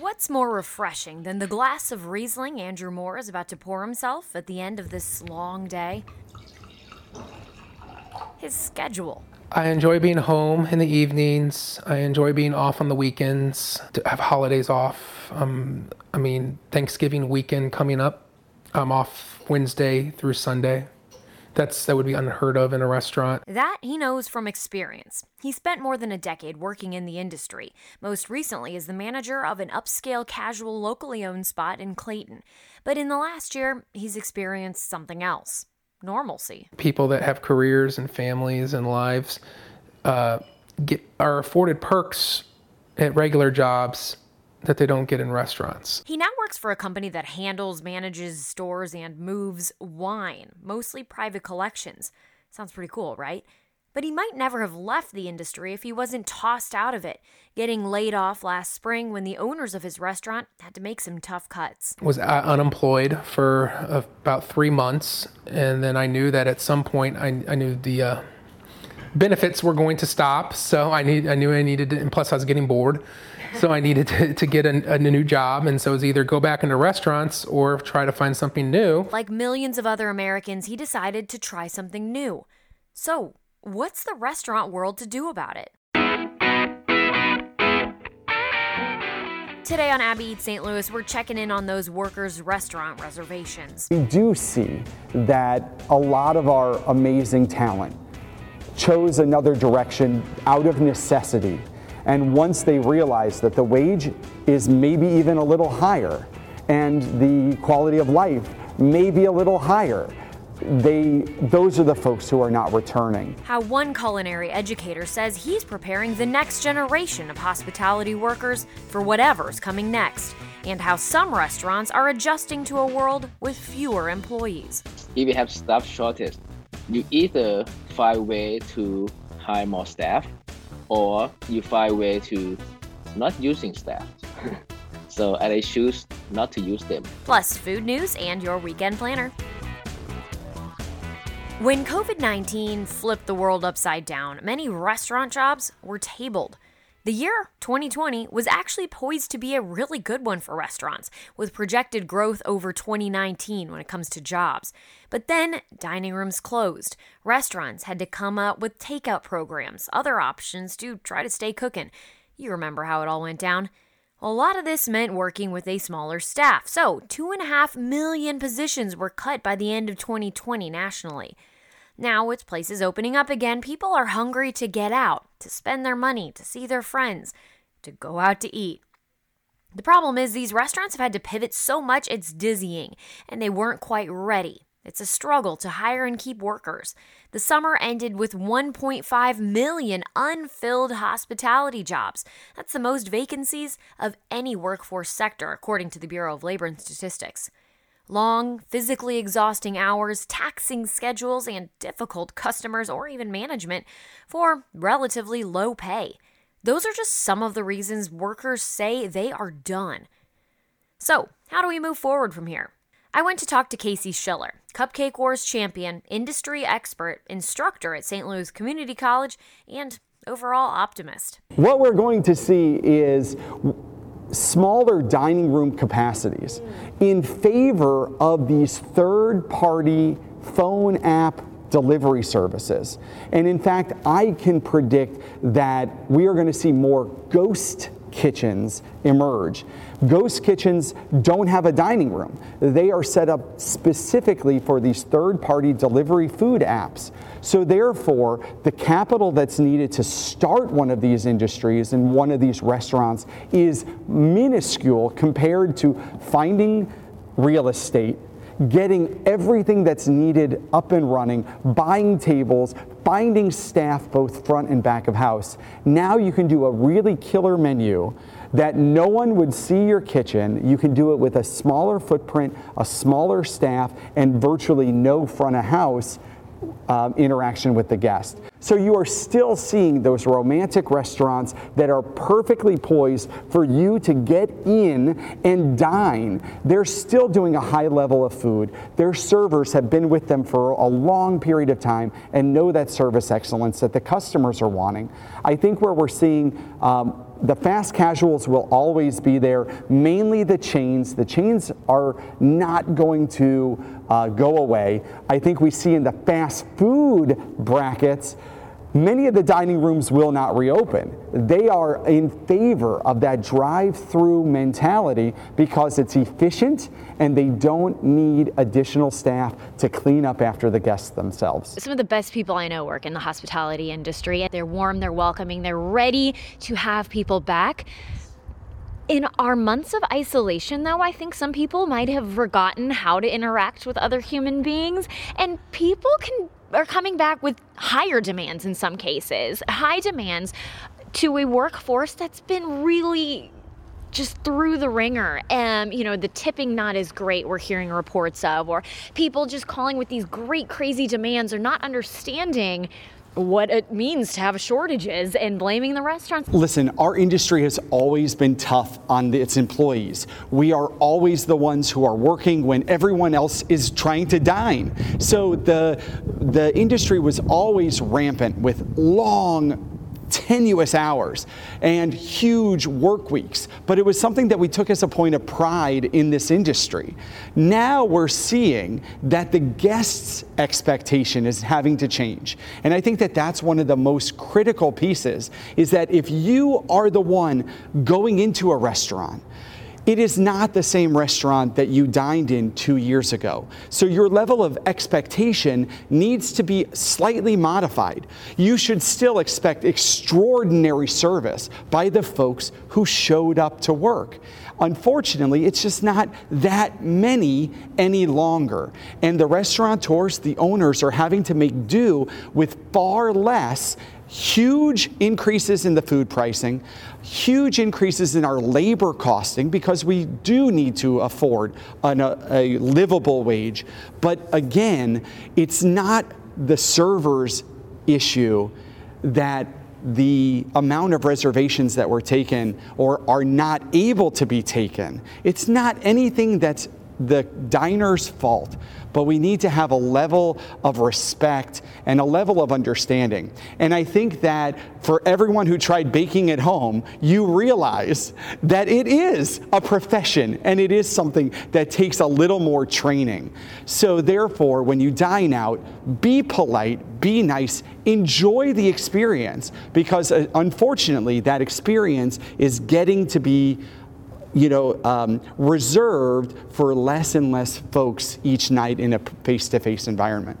What's more refreshing than the glass of Riesling Andrew Moore is about to pour himself at the end of this long day? His schedule. I enjoy being home in the evenings. I enjoy being off on the weekends, to have holidays off. Um, I mean, Thanksgiving weekend coming up, I'm off Wednesday through Sunday. That's that would be unheard of in a restaurant. That he knows from experience. He spent more than a decade working in the industry, most recently as the manager of an upscale casual locally owned spot in Clayton. But in the last year, he's experienced something else normalcy. People that have careers and families and lives uh, get, are afforded perks at regular jobs that they don't get in restaurants. He now works for a company that handles, manages stores, and moves wine, mostly private collections. Sounds pretty cool, right? But he might never have left the industry if he wasn't tossed out of it, getting laid off last spring when the owners of his restaurant had to make some tough cuts. Was uh, unemployed for about three months, and then I knew that at some point I, I knew the uh, benefits were going to stop. So I need I knew I needed to, and plus I was getting bored so I needed to, to get a, a, new job. And so it was either go back into restaurants or try to find something new. Like millions of other Americans, he decided to try something new. So, what's the restaurant world to do about it? Today on Abby Eats St. Louis, we're checking in on those workers' restaurant reservations. We do see that a lot of our amazing talent chose another direction out of necessity and once they realize that the wage is maybe even a little higher and the quality of life may be a little higher, they those are the folks who are not returning. How one culinary educator says he's preparing the next generation of hospitality workers for whatever's coming next, and how some restaurants are adjusting to a world with fewer employees. If you have staff shortage, you either find a way to hire more staff or you find way to not using staff. so I choose not to use them. Plus, food news and your weekend planner. When COVID 19 flipped the world upside down, many restaurant jobs were tabled. The year 2020 was actually poised to be a really good one for restaurants, with projected growth over 2019 when it comes to jobs. But then dining rooms closed. Restaurants had to come up with takeout programs, other options to try to stay cooking. You remember how it all went down. A lot of this meant working with a smaller staff, so 2.5 million positions were cut by the end of 2020 nationally. Now, with places opening up again, people are hungry to get out, to spend their money, to see their friends, to go out to eat. The problem is, these restaurants have had to pivot so much it's dizzying, and they weren't quite ready. It's a struggle to hire and keep workers. The summer ended with 1.5 million unfilled hospitality jobs. That's the most vacancies of any workforce sector, according to the Bureau of Labor and Statistics. Long, physically exhausting hours, taxing schedules, and difficult customers or even management for relatively low pay. Those are just some of the reasons workers say they are done. So, how do we move forward from here? I went to talk to Casey Shiller, Cupcake Wars champion, industry expert, instructor at St. Louis Community College, and overall optimist. What we're going to see is smaller dining room capacities in favor of these third party phone app delivery services. And in fact, I can predict that we are going to see more ghost kitchens emerge. Ghost kitchens don't have a dining room. They are set up specifically for these third party delivery food apps. So, therefore, the capital that's needed to start one of these industries and one of these restaurants is minuscule compared to finding real estate, getting everything that's needed up and running, buying tables, finding staff both front and back of house. Now you can do a really killer menu that no one would see your kitchen. You can do it with a smaller footprint, a smaller staff, and virtually no front of house um, interaction with the guest. So you are still seeing those romantic restaurants that are perfectly poised for you to get in and dine. They're still doing a high level of food. Their servers have been with them for a long period of time and know that service excellence that the customers are wanting. I think where we're seeing um, the fast casuals will always be there, mainly the chains. The chains are not going to uh, go away. I think we see in the fast food brackets, Many of the dining rooms will not reopen. They are in favor of that drive through mentality because it's efficient and they don't need additional staff to clean up after the guests themselves. Some of the best people I know work in the hospitality industry. They're warm, they're welcoming, they're ready to have people back. In our months of isolation, though, I think some people might have forgotten how to interact with other human beings, and people can are coming back with higher demands in some cases, high demands to a workforce that's been really just through the ringer. Um, you know, the tipping not as great we're hearing reports of, or people just calling with these great crazy demands or not understanding what it means to have shortages and blaming the restaurants. Listen, our industry has always been tough on its employees. We are always the ones who are working when everyone else is trying to dine. So the the industry was always rampant with long tenuous hours and huge work weeks, but it was something that we took as a point of pride in this industry. Now we're seeing that the guest's expectation is having to change. And I think that that's one of the most critical pieces is that if you are the one going into a restaurant, it is not the same restaurant that you dined in two years ago. So your level of expectation needs to be slightly modified. You should still expect extraordinary service by the folks who showed up to work. Unfortunately, it's just not that many any longer. And the restaurateurs, the owners, are having to make do with far less huge increases in the food pricing, huge increases in our labor costing because we do need to afford an, a, a livable wage. But again, it's not the server's issue that the amount of reservations that were taken or are not able to be taken. It's not anything that's the diner's fault, but we need to have a level of respect and a level of understanding. And I think that for everyone who tried baking at home, you realize that it is a profession and it is something that takes a little more training. So, therefore, when you dine out, be polite, be nice, enjoy the experience because uh, unfortunately, that experience is getting to be you know, um, reserved for less and less folks each night in a face-to-face environment.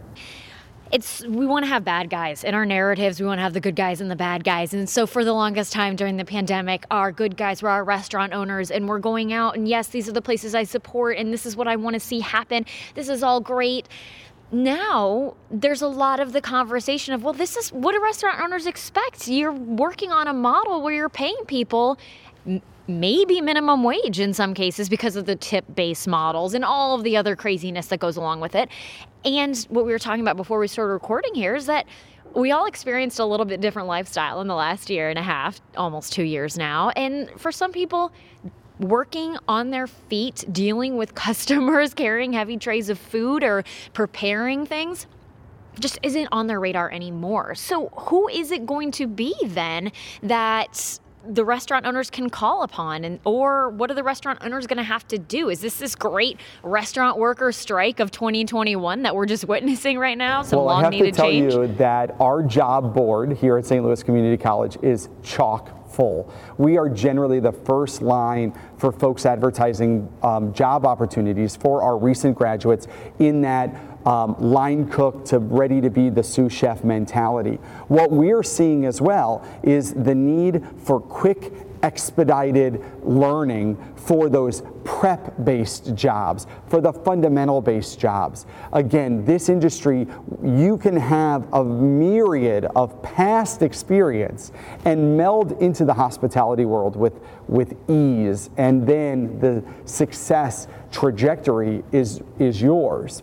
It's we want to have bad guys in our narratives. We want to have the good guys and the bad guys. And so for the longest time during the pandemic our good guys were our restaurant owners and we're going out. And yes these are the places i support and this is what i want to see happen. This is all great. Now there's a lot of the conversation of well this is what do restaurant owners expect? You're working on a model where you're paying people maybe minimum wage in some cases because of the tip based models and all of the other craziness that goes along with it. And what we were talking about before we started recording here is that we all experienced a little bit different lifestyle in the last year and a half, almost two years now. And for some people, working on their feet, dealing with customers, carrying heavy trays of food, or preparing things just isn't on their radar anymore. So, who is it going to be then that the restaurant owners can call upon and or what are the restaurant owners going to have to do is this this great restaurant worker strike of 2021 that we're just witnessing right now some well, long I have needed to tell change? you that our job board here at St. Louis Community College is chock full. We are generally the first line for folks advertising um, job opportunities for our recent graduates in that um, line cook to ready to be the sous chef mentality. What we're seeing as well is the need for quick expedited learning for those prep based jobs, for the fundamental based jobs. Again, this industry, you can have a myriad of past experience and meld into the hospitality world with, with ease, and then the success trajectory is, is yours.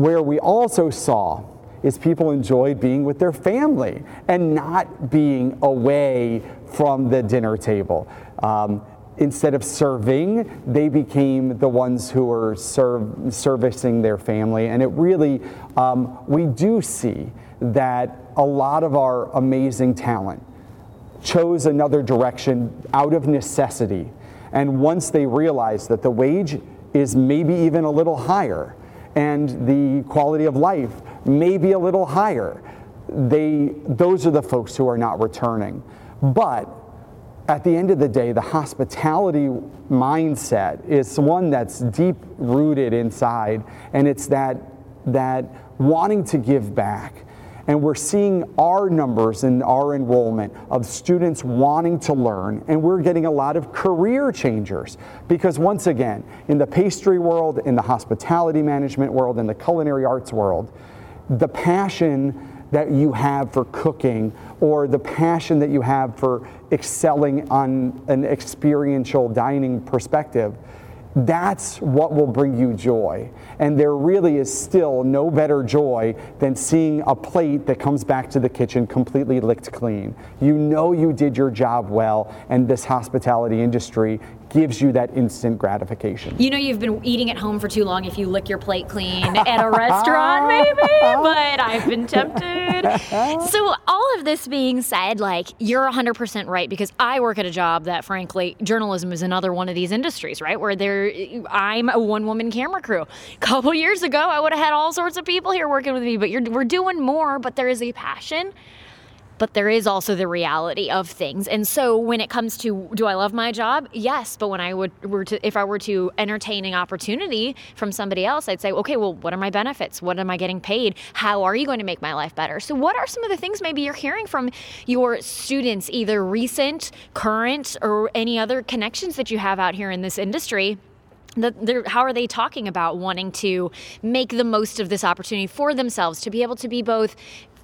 Where we also saw is people enjoyed being with their family and not being away from the dinner table. Um, instead of serving, they became the ones who were serve, servicing their family. And it really, um, we do see that a lot of our amazing talent chose another direction out of necessity. And once they realized that the wage is maybe even a little higher and the quality of life may be a little higher, they, those are the folks who are not returning. But at the end of the day, the hospitality mindset is one that's deep rooted inside, and it's that, that wanting to give back. And we're seeing our numbers in our enrollment of students wanting to learn, and we're getting a lot of career changers. Because once again, in the pastry world, in the hospitality management world, in the culinary arts world, the passion that you have for cooking or the passion that you have for excelling on an experiential dining perspective that's what will bring you joy. And there really is still no better joy than seeing a plate that comes back to the kitchen completely licked clean. You know you did your job well, and this hospitality industry gives you that instant gratification. You know you've been eating at home for too long if you lick your plate clean at a restaurant maybe, but I've been tempted. So all of this being said, like you're 100% right because I work at a job that frankly journalism is another one of these industries, right? Where there I'm a one-woman camera crew. A couple years ago, I would have had all sorts of people here working with me, but we're doing more, but there is a passion but there is also the reality of things. And so when it comes to do I love my job? Yes, but when I would were to if I were to entertain an opportunity from somebody else, I'd say, "Okay, well, what are my benefits? What am I getting paid? How are you going to make my life better?" So what are some of the things maybe you're hearing from your students either recent, current, or any other connections that you have out here in this industry? how are they talking about wanting to make the most of this opportunity for themselves to be able to be both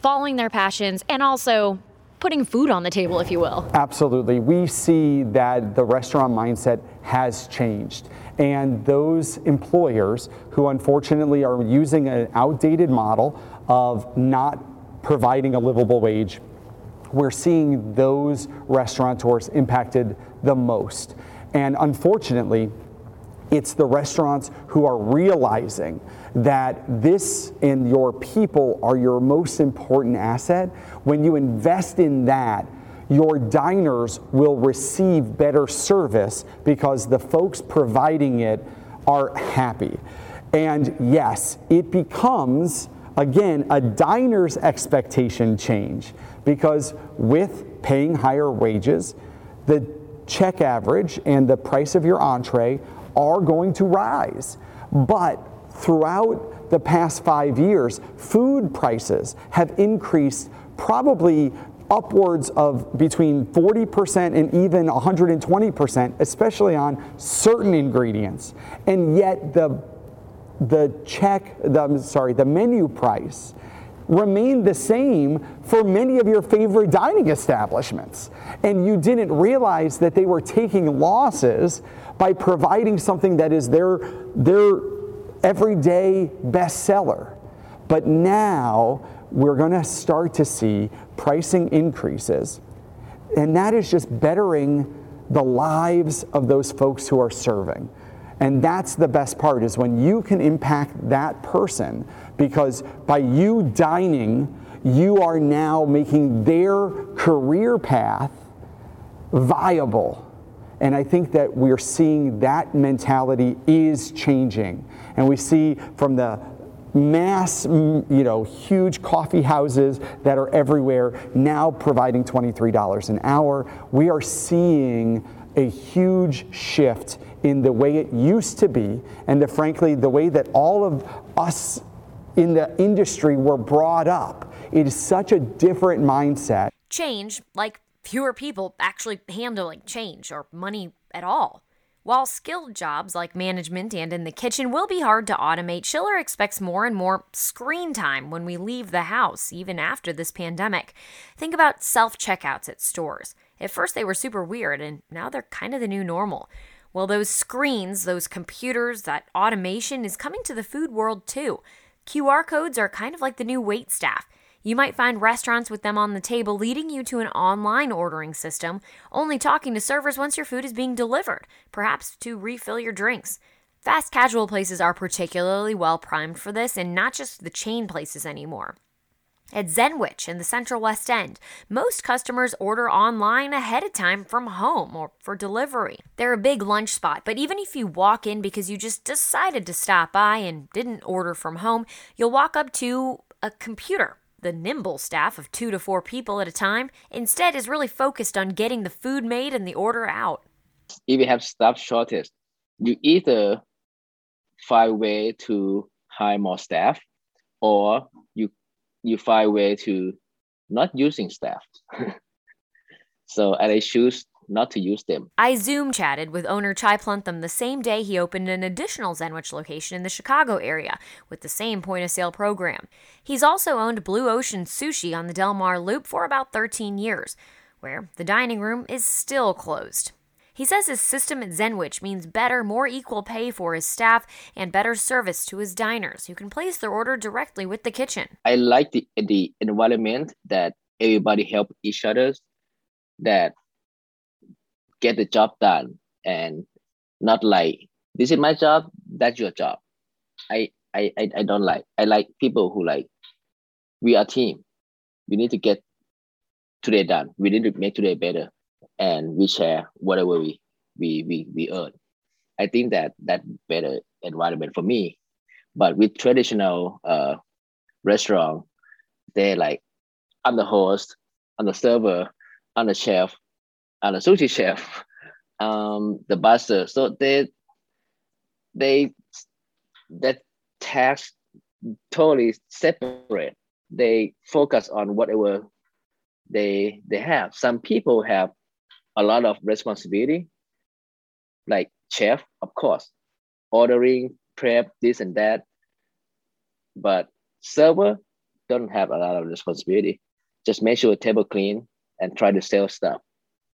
following their passions, and also putting food on the table, if you will. Absolutely. We see that the restaurant mindset has changed. And those employers who unfortunately are using an outdated model of not providing a livable wage, we're seeing those restaurateurs impacted the most. And unfortunately, it's the restaurants who are realizing that this and your people are your most important asset. When you invest in that, your diners will receive better service because the folks providing it are happy. And yes, it becomes, again, a diner's expectation change because with paying higher wages, the check average and the price of your entree are going to rise. But throughout the past five years, food prices have increased probably upwards of between 40% and even 120%, especially on certain ingredients. And yet the the check, the, sorry, the menu price remained the same for many of your favorite dining establishments. And you didn't realize that they were taking losses by providing something that is their, their everyday bestseller. But now we're going to start to see pricing increases. And that is just bettering the lives of those folks who are serving. And that's the best part is when you can impact that person because by you dining, you are now making their career path viable. And I think that we're seeing that mentality is changing. And we see from the mass, you know, huge coffee houses that are everywhere now providing $23 an hour, we are seeing a huge shift in the way it used to be and the, frankly the way that all of us in the industry were brought up. It is such a different mindset. Change, like fewer people actually handling change or money at all. While skilled jobs like management and in the kitchen will be hard to automate, Shiller expects more and more screen time when we leave the house, even after this pandemic. Think about self checkouts at stores. At first, they were super weird, and now they're kind of the new normal. Well, those screens, those computers, that automation is coming to the food world too. QR codes are kind of like the new wait staff. You might find restaurants with them on the table leading you to an online ordering system, only talking to servers once your food is being delivered, perhaps to refill your drinks. Fast casual places are particularly well primed for this, and not just the chain places anymore. At Zenwich in the Central West End, most customers order online ahead of time from home or for delivery. They're a big lunch spot, but even if you walk in because you just decided to stop by and didn't order from home, you'll walk up to a computer. The nimble staff of two to four people at a time instead is really focused on getting the food made and the order out. If you have staff shortage, you either find way to hire more staff or you you find way to not using staff. so and I choose not to use them. I Zoom chatted with owner Chai Pluntham the same day he opened an additional Zenwich location in the Chicago area with the same point of sale program. He's also owned Blue Ocean Sushi on the Delmar Loop for about 13 years, where the dining room is still closed. He says his system at Zenwich means better, more equal pay for his staff and better service to his diners who can place their order directly with the kitchen. I like the the environment that everybody help each other, that get the job done, and not like this is my job, that's your job. I I I, I don't like. I like people who like we are team. We need to get today done. We need to make today better and we share whatever we we we, we earn. I think that that better environment for me. But with traditional uh, restaurant, they're like, I'm the host, I'm the server, I'm the chef, I'm the sushi chef, um, the buster. So they they that task totally separate. They focus on whatever they they have. Some people have a lot of responsibility, like chef, of course, ordering, prep, this and that. But server don't have a lot of responsibility. Just make sure the table clean and try to sell stuff.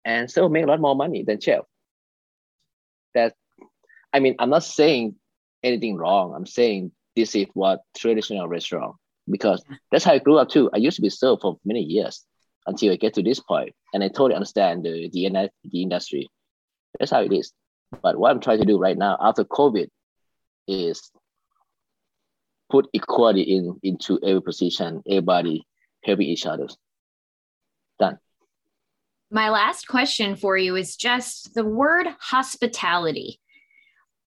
And still make a lot more money than chef. That I mean, I'm not saying anything wrong. I'm saying this is what traditional restaurant because that's how I grew up too. I used to be served for many years until I get to this point, and I totally understand the the, the industry. That's how it is. But what I'm trying to do right now after COVID is put equality in into every position, everybody helping each other. Done. My last question for you is just the word hospitality.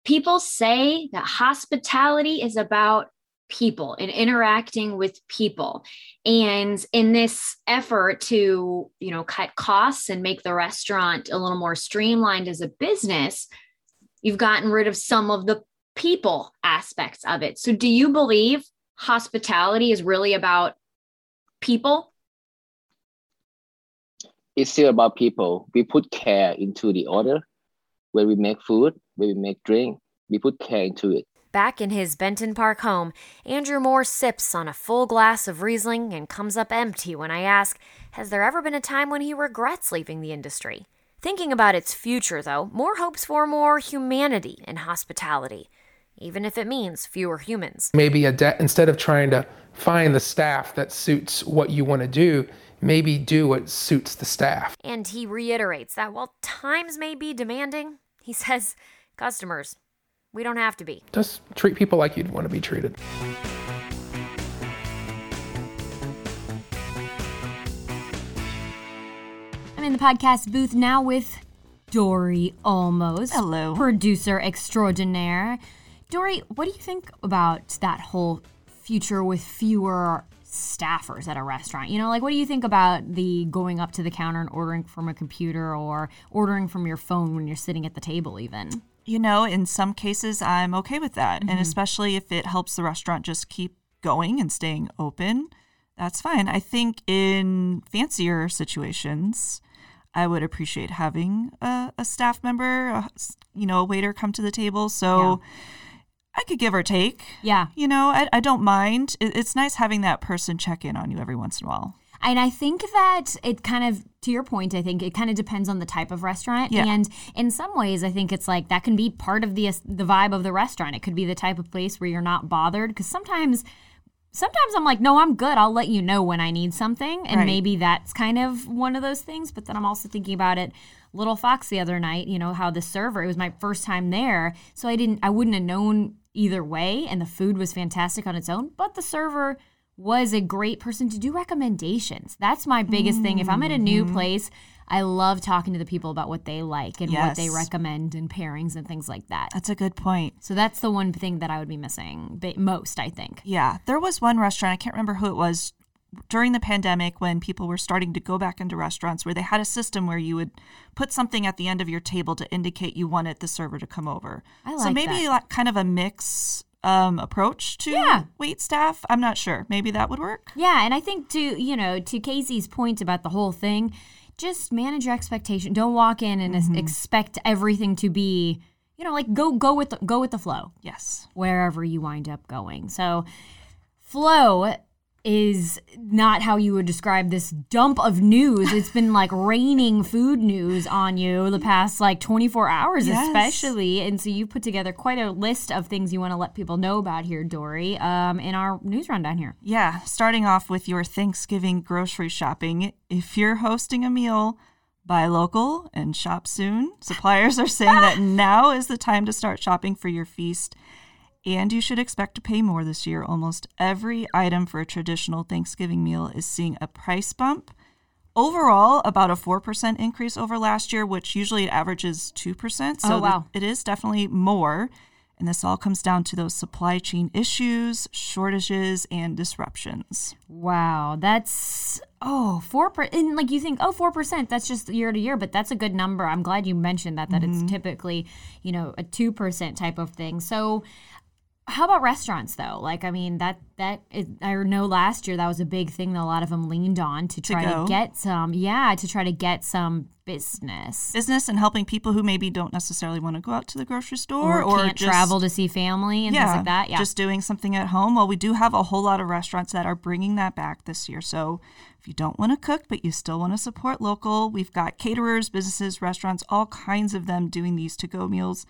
People say that hospitality is about people and interacting with people. And in this effort to you know cut costs and make the restaurant a little more streamlined as a business you've gotten rid of some of the people aspects of it. So do you believe hospitality is really about people? It's still about people. We put care into the order. When we make food when we make drink we put care into it Back in his Benton Park home, Andrew Moore sips on a full glass of Riesling and comes up empty when I ask, Has there ever been a time when he regrets leaving the industry? Thinking about its future, though, Moore hopes for more humanity and hospitality, even if it means fewer humans. Maybe a de- instead of trying to find the staff that suits what you want to do, maybe do what suits the staff. And he reiterates that while times may be demanding, he says, customers, we don't have to be. Just treat people like you'd want to be treated. I'm in the podcast booth now with Dory Olmos. Hello. Producer extraordinaire. Dory, what do you think about that whole future with fewer staffers at a restaurant? You know, like what do you think about the going up to the counter and ordering from a computer or ordering from your phone when you're sitting at the table, even? You know, in some cases, I'm okay with that. Mm-hmm. And especially if it helps the restaurant just keep going and staying open, that's fine. I think in fancier situations, I would appreciate having a, a staff member, a, you know, a waiter come to the table. So yeah. I could give or take. Yeah. You know, I, I don't mind. It, it's nice having that person check in on you every once in a while. And I think that it kind of, to your point, I think it kind of depends on the type of restaurant. Yeah. And in some ways, I think it's like that can be part of the the vibe of the restaurant. It could be the type of place where you're not bothered because sometimes sometimes I'm like, no, I'm good. I'll let you know when I need something. And right. maybe that's kind of one of those things. But then I'm also thinking about it. Little Fox the other night, you know, how the server, it was my first time there. So I didn't, I wouldn't have known either way. And the food was fantastic on its own. But the server was a great person to do recommendations. That's my biggest thing. If I'm at a new Mm-hmm. place, I love talking to the people about what they like and what they recommend and pairings and things like that. That's a good point. So that's the one thing that I would be missing most, I think. Yeah, there was one restaurant, I can't remember who it was, during the pandemic when people were starting to go back into restaurants where they had a system where you would put something at the end of your table to indicate you wanted the server to come over. I like so maybe that. like kind of a mix um, approach to Yeah. wait staff. I'm not sure. Maybe that would work. Yeah, and I think to you know to Casey's point about the whole thing, just manage your expectation. Don't walk in and Mm-hmm. expect everything to be you know like go go with the, go with the flow Yes. wherever you wind up going. So flow is not how you would describe this dump of news. It's been like raining food news on you the past like 24 hours, Yes. especially. And so you've put together quite a list of things you want to let people know about here, Dory, um, in our news rundown here. Yeah, starting off with your Thanksgiving grocery shopping. If you're hosting a meal, buy local and shop soon. Suppliers are saying that now is the time to start shopping for your feast. And you should expect to pay more this year. Almost every item for a traditional Thanksgiving meal is seeing a price bump. Overall, about a 4% increase over last year, which usually averages 2%. So Oh, wow. it is definitely more. And this all comes down to those supply chain issues, shortages, and disruptions. Wow, that's oh four per and like you think oh four percent that's just year to year, but that's a good number. I'm glad you mentioned that that it's mm-hmm. typically you know a two percent type of thing. So how about restaurants though? Like I mean that that is, I know last year that was a big thing that a lot of them leaned on to try to, go. get some yeah to try to get some business Business and helping people who maybe don't necessarily want to go out to the grocery store or, can't just, travel to see family and things like that. Yeah, Just doing something at home. Well, we do have a whole lot of restaurants that are bringing that back this year. So if you don't want to cook, but you still want to support local, we've got caterers, businesses, restaurants, all kinds of them doing these to go meals.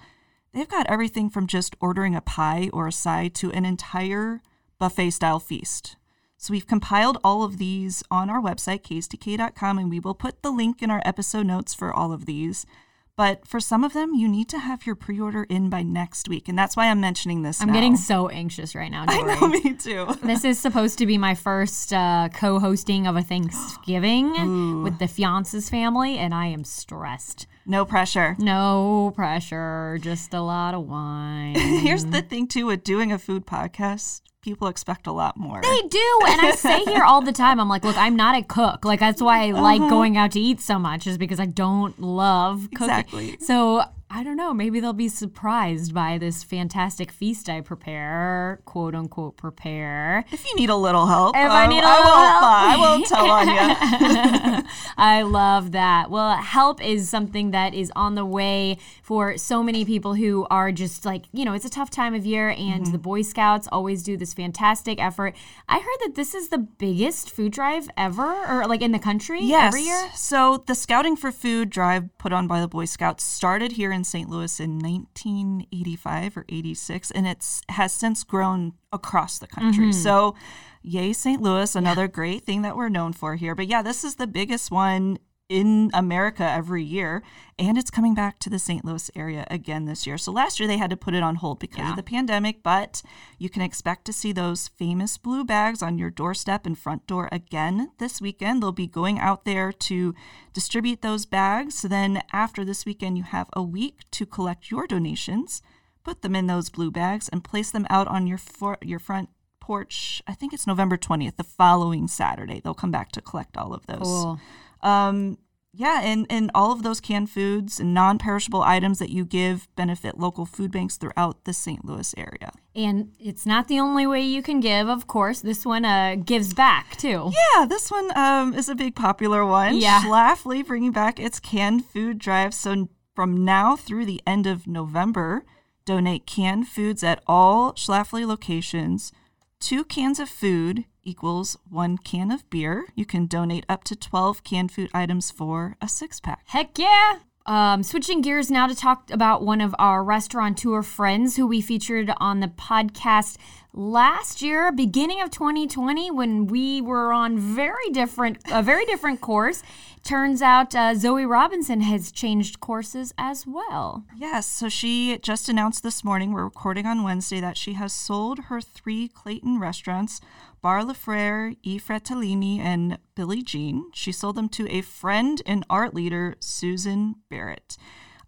They've got everything from just ordering a pie or a side to an entire buffet style feast. So we've compiled all of these on our website, ksdk.com, and we will put the link in our episode notes for all of these. But for some of them, you need to have your pre-order in by next week, and that's why I'm mentioning this. I'm now. getting so anxious right now. I know, me too. This is supposed to be my first uh, co-hosting of a Thanksgiving with the fiance's family, and I am stressed. No pressure. No pressure, just a lot of wine. Here's the thing too with doing a food podcast, people expect a lot more. They do, and I say here all the time. I'm like, look, I'm not a cook. Like that's why I like uh-huh. going out to eat so much, is because I don't love cooking. Exactly. So I don't know. Maybe they'll be surprised by this fantastic feast I prepare, quote unquote, prepare. If you need a little help, If I um, need a I little help. I won't tell on you. I love that. Well, help is something that is on the way for so many people who are just like, you know, it's a tough time of year, and Mm-hmm. the Boy Scouts always do this fantastic effort. I heard that this is the biggest food drive ever, or like in the country Yes. every year. So the Scouting for Food drive put on by the Boy Scouts started here in St. Louis in 1985 or 86, and it's has since grown across the country. Mm-hmm. So, yay, St. Louis! Another great thing that we're known for here. But yeah, this is the biggest one in America every year, and it's coming back to the St. Louis area again this year. So last year they had to put it on hold because of the pandemic, but you can expect to see those famous blue bags on your doorstep and front door again this weekend. They'll be going out there to distribute those bags. So then after this weekend, you have a week to collect your donations, put them in those blue bags, and place them out on your for- your front porch. I think it's November 20th, the following Saturday. They'll come back to collect all of those. Cool. Um, yeah, and, and all of those canned foods and non perishable items that you give benefit local food banks throughout the St. Louis area. And it's not the only way you can give, of course. This one uh, gives back too. Yeah, this one um, is a big popular one. Yeah. Schlafly bringing back its canned food drive. So from now through the end of November, donate canned foods at all Schlafly locations. Two cans of food equals one can of beer. You can donate up to 12 canned food items for a six pack. Heck yeah! Um, switching gears now to talk about one of our restaurateur friends who we featured on the podcast last year, beginning of 2020, when we were on very different, a very different course, turns out uh, Zoe Robinson has changed courses as well. Yes, so she just announced this morning, we're recording on Wednesday, that she has sold her three Clayton restaurants, Bar Les Frères, E Fratellini, and Billie Jean. She sold them to a friend and art leader, Susan Barrett.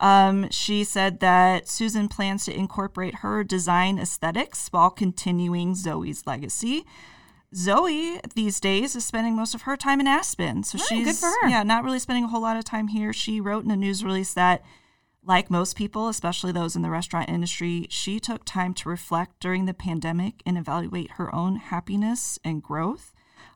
Um, she said that Susan plans to incorporate her design aesthetics while continuing Zoe's legacy. Zoe these days is spending most of her time in Aspen, so Oh, she's good for her. yeah not really spending a whole lot of time here. She wrote in a news release that, like most people, especially those in the restaurant industry, she took time to reflect during the pandemic and evaluate her own happiness and growth.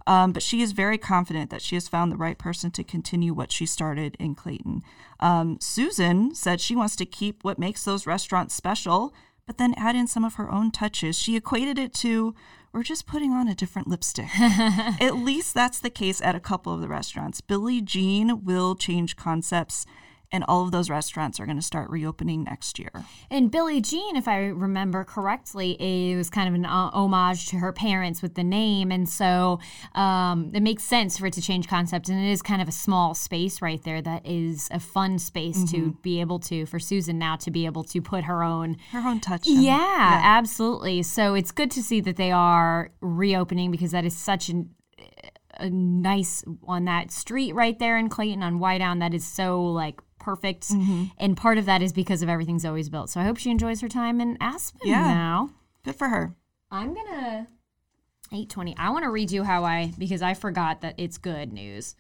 Um, but she is very confident that she has found the right person to continue what she started in Clayton. Um, Susan said she wants to keep what makes those restaurants special, but then add in some of her own touches. She equated it to we're just putting on a different lipstick. at least that's the case at a couple of the restaurants. Billie Jean will change concepts, and all of those restaurants are going to start reopening next year. And Billie Jean, if I remember correctly, it was kind of an uh, homage to her parents with the name. And so um, it makes sense for it to change concept. And it is kind of a small space right there that is a fun space to be able to, for Susan now, to be able to put her own Her own touch. in. Yeah, absolutely. So it's good to see that they are reopening because that is such an, a nice on that street right there in Clayton on Wydown. That is so like perfect, Mm-hmm. and part of that is because of everything Zoe's built. So I hope she enjoys her time in Aspen Yeah. now. Good for her. I'm gonna eight twenty. I want to read you how I because I forgot that it's good news.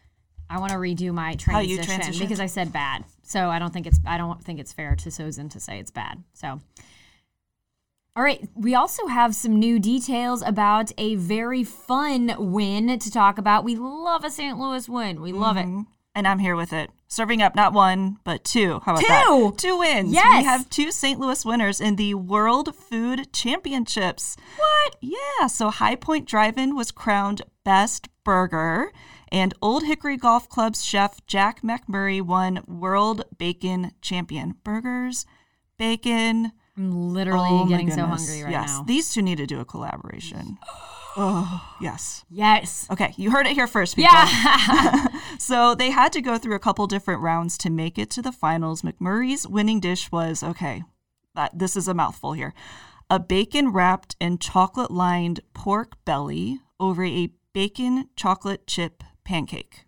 I want to redo my transition because I said bad. So I don't think it's I don't think it's fair to Susan to say it's bad. So all right, we also have some new details about a very fun win to talk about. We love a St. Louis win. We love it. And I'm here with it. Serving up not one, but two. How about Two! that? Two wins. Yes! We have two St. Louis winners in the World Food Championships. What? Yeah. So High Point Drive-In was crowned Best Burger. And Old Hickory Golf Club's chef Jack McMurray won World Bacon Champion. Burgers, bacon. I'm literally Oh getting so hungry right yes. now. These two need to do a collaboration. oh, yes. yes. Okay, you heard it here first, people. Yeah. So they had to go through a couple different rounds to make it to the finals. McMurray's winning dish was okay, that, this is a mouthful here a bacon wrapped and chocolate lined pork belly over a bacon chocolate chip pancake.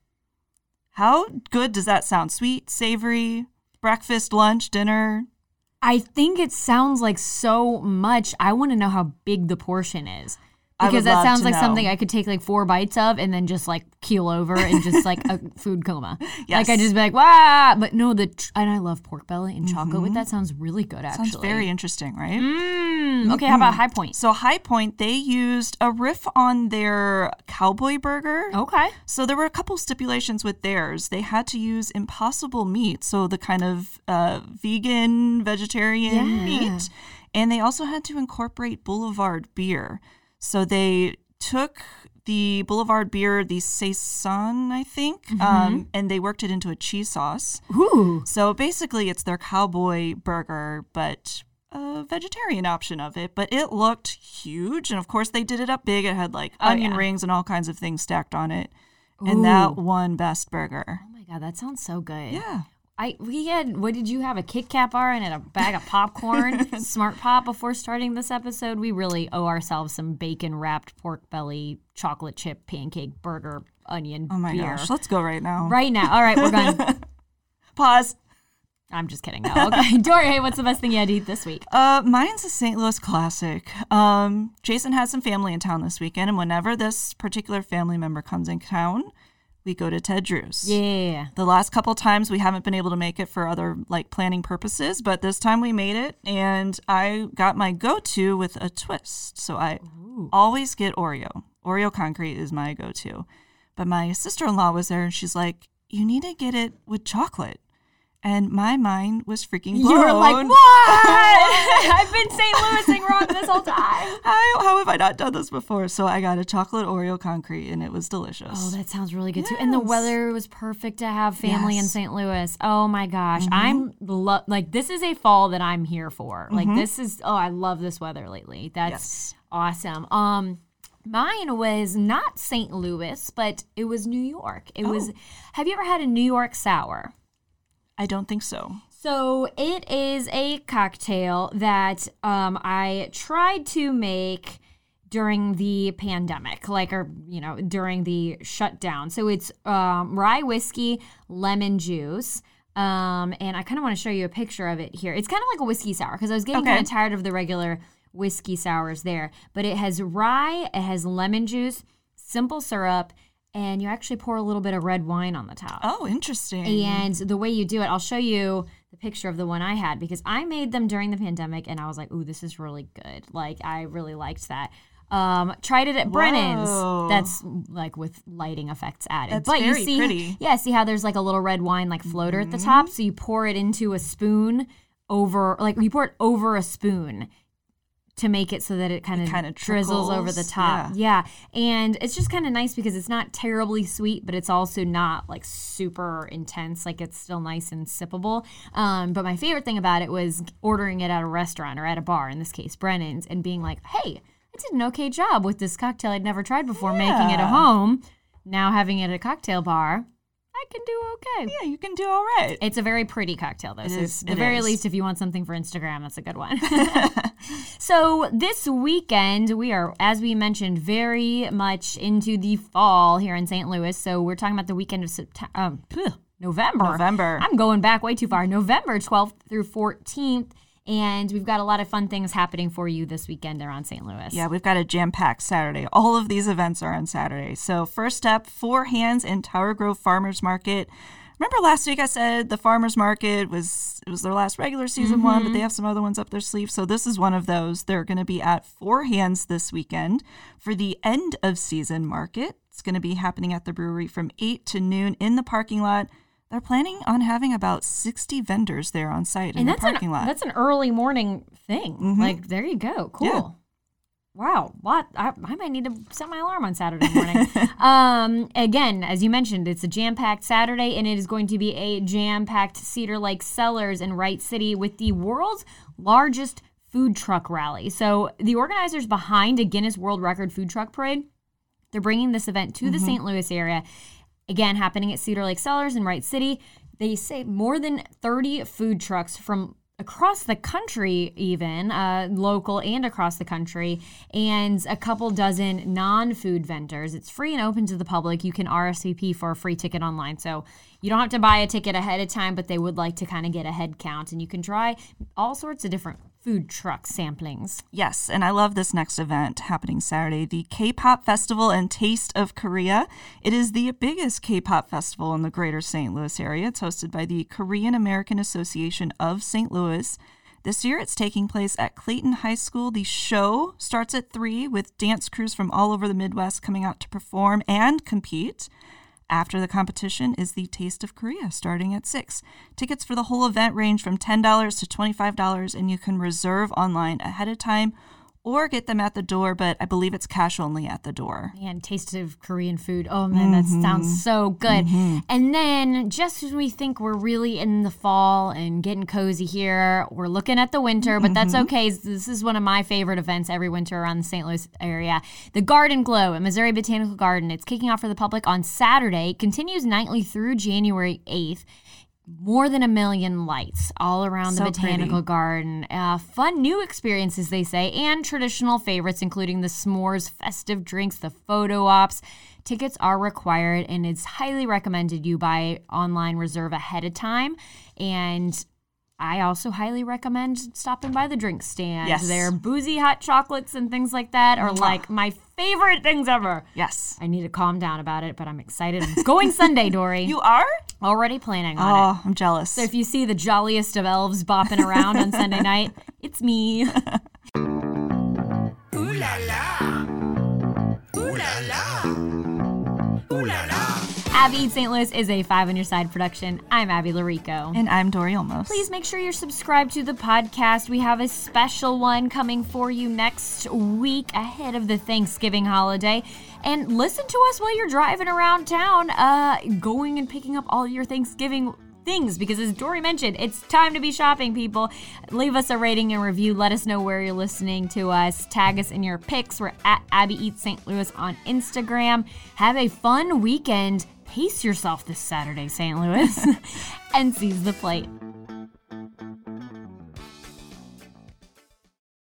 How good does that sound? Sweet, savory, breakfast, lunch, dinner? I think it sounds like so much. I want to know how big the portion is. Because that sounds like know. something I could take like four bites of and then just like keel over and just like a food coma. Like I Yes. just be like, wow. But no, the tr- and I love pork belly and chocolate with that sounds really good actually. Sounds very interesting, right? Mm, okay, how about high point? So High Point, they used a riff on their cowboy burger. Okay. So there were a couple stipulations with theirs. They had to use impossible meat, so the kind of uh, vegan, vegetarian Yeah. meat. And they also had to incorporate Boulevard beer. So they took the Boulevard beer, the Saison, I think, Mm-hmm. um, and they worked it into a cheese sauce. Ooh. So basically, it's their cowboy burger, but a vegetarian option of it. But it looked huge. And of course, they did it up big. It had like Oh, onion yeah. rings and all kinds of things stacked on it. And that Ooh. won Best Burger. Oh my god, that sounds so good. Yeah. I we had what did you have a Kit Kat bar and a bag of popcorn, Smart Pop before starting this episode. We really owe ourselves some bacon wrapped pork belly chocolate chip pancake burger onion Oh my beer. gosh. Let's go right now. Right now. All right, we're done. Pause. I'm just kidding. No. Okay. Dory, hey, what's the best thing you had to eat this week? Uh, mine's a St. Louis classic. Um, Jason has some family in town this weekend, and whenever this particular family member comes in town, we go to Ted Drewes. Yeah. The last couple times we haven't been able to make it for other like planning purposes, but this time we made it and I got my go-to with a twist. So I always get Oreo. Oreo concrete is my go-to. But my sister-in-law was there and she's like, "You need to get it with chocolate." And my mind was freaking blown. You were like, what? I've been St. Louising wrong this whole time. How, how have I not done this before? So I got a chocolate Oreo concrete, and it was delicious. Oh, that sounds really good too. And the weather was perfect to have family in St. Louis. Oh my gosh. I'm lo- like this is a fall that I'm here for. Like this is oh, I love this weather lately. That's Yes. awesome. Um mine was not St. Louis, but it was New York. It was Have you ever had a New York sour? I don't think so. So it is a cocktail that um, I tried to make during the pandemic, like or you know during the shutdown. So it's um, rye whiskey, lemon juice. Um, and I kind of want to show you a picture of it here. It's kind of like a whiskey sour because I was getting Okay. kind of tired of the regular whiskey sours there. But it has rye, it has lemon juice, simple syrup, and you actually pour a little bit of red wine on the top. Oh, interesting. And the way you do it, I'll show you the picture of the one I had because I made them during the pandemic and I was like, ooh, this is really good. Like, I really liked that. Um, tried it at Brennan's. Whoa. That's like with lighting effects added. That's but you very see, pretty. Mm-hmm. yeah, see how there's like a little red wine like floater at the top. So you pour it into a spoon over, like you pour it over a spoon to make it so that it kind of drizzles over the top. Yeah. And it's just kind of nice because it's not terribly sweet, but it's also not like super intense. Like it's still nice and sippable. Um, but my favorite thing about it was ordering it at a restaurant or at a bar, in this case, Brennan's, and being like, hey, I did an okay job with this cocktail I'd never tried before, making it at home. Now having it at a cocktail bar, I can do okay. yeah, you can do all right. It's a very pretty cocktail, though. It so, is- the very is. least, if you want something for Instagram, that's a good one. so, this weekend, we are, as we mentioned, very much into the fall here in St. Louis. So, we're talking about the weekend of September, um, November. November. I'm going back way too far. November 12th through 14th. And we've got a lot of fun things happening for you this weekend around St. Louis. Yeah, we've got a jam packed Saturday. All of these events are on Saturday. So, first up, Four Hands and Tower Grove Farmers Market. Remember last week I said the farmers market was it was their last regular season one, but mm-hmm. they have some other ones up their sleeve. So this is one of those. They're going to be at Four Hands this weekend for the end of season market. It's going to be happening at the brewery from 8 to noon in the parking lot. They're planning on having about 60 vendors there on site in and the parking an, lot. That's an early morning thing. Like, there you go. Cool. Yeah. Wow. What? I, I might need to set my alarm on Saturday morning. um, again, as you mentioned, it's a jam packed Saturday, and it is going to be a jam packed Cedar Lake Cellars in Wright City with the world's largest food truck rally. So, the organizers behind a Guinness World Record food truck parade they're bringing this event to the St. Louis area. Again, happening at Cedar Lake Cellars in Wright City. They say more than 30 food trucks from across the country, even uh, local and across the country, and a couple dozen non food vendors. It's free and open to the public. You can RSVP for a free ticket online. So you don't have to buy a ticket ahead of time, but they would like to kind of get a head count, and you can try all sorts of different food truck samplings. Yes, and I love this next event happening Saturday, the K-pop Festival and Taste of Korea. It is the biggest K-pop festival in the greater St. Louis area. It's hosted by the Korean American Association of St. Louis. This year it's taking place at Clayton High School. The show starts at 3 with dance crews from all over the Midwest coming out to perform and compete. After the competition is the Taste of Korea starting at 6. Tickets for the whole event range from $10 to $25 and you can reserve online ahead of time or get them at the door, but I believe it's cash only at the door. And taste of Korean food. Oh man, that mm-hmm. sounds so good. Mm-hmm. And then just as we think we're really in the fall and getting cozy here, we're looking at the winter, but that's mm-hmm. okay. This is one of my favorite events every winter around the St. Louis area. The Garden Glow at Missouri Botanical Garden. It's kicking off for the public on Saturday, continues nightly through January 8th. More than a million lights all around the botanical pretty. garden. Uh, fun new experiences, they say, and traditional favorites, including the s'mores, festive drinks, the photo ops. Tickets are required, and it's highly recommended you buy online reserve ahead of time. And I also highly recommend stopping by the drink stand. Yes. Their boozy hot chocolates and things like that are like my favorite things ever. Yes. I need to calm down about it, but I'm excited. I'm going Sunday, Dory. You are? Already planning on it. Oh, I'm jealous. So if you see the jolliest of elves bopping around on Sunday night, it's me. Ooh la la. Ooh la la. Ooh la la. Abby Eats St. Louis is a Five on Your Side production. I'm Abby Llorico. And I'm Dory Olmos. Please make sure you're subscribed to the podcast. We have a special one coming for you next week ahead of the Thanksgiving holiday. And listen to us while you're driving around town, uh, going and picking up all your Thanksgiving things because as Dory mentioned, it's time to be shopping, people. Leave us a rating and review. Let us know where you're listening to us. Tag us in your pics. We're at Abby Eats St. Louis on Instagram. Have a fun weekend. Pace yourself this Saturday, St. Louis, and seize the plate.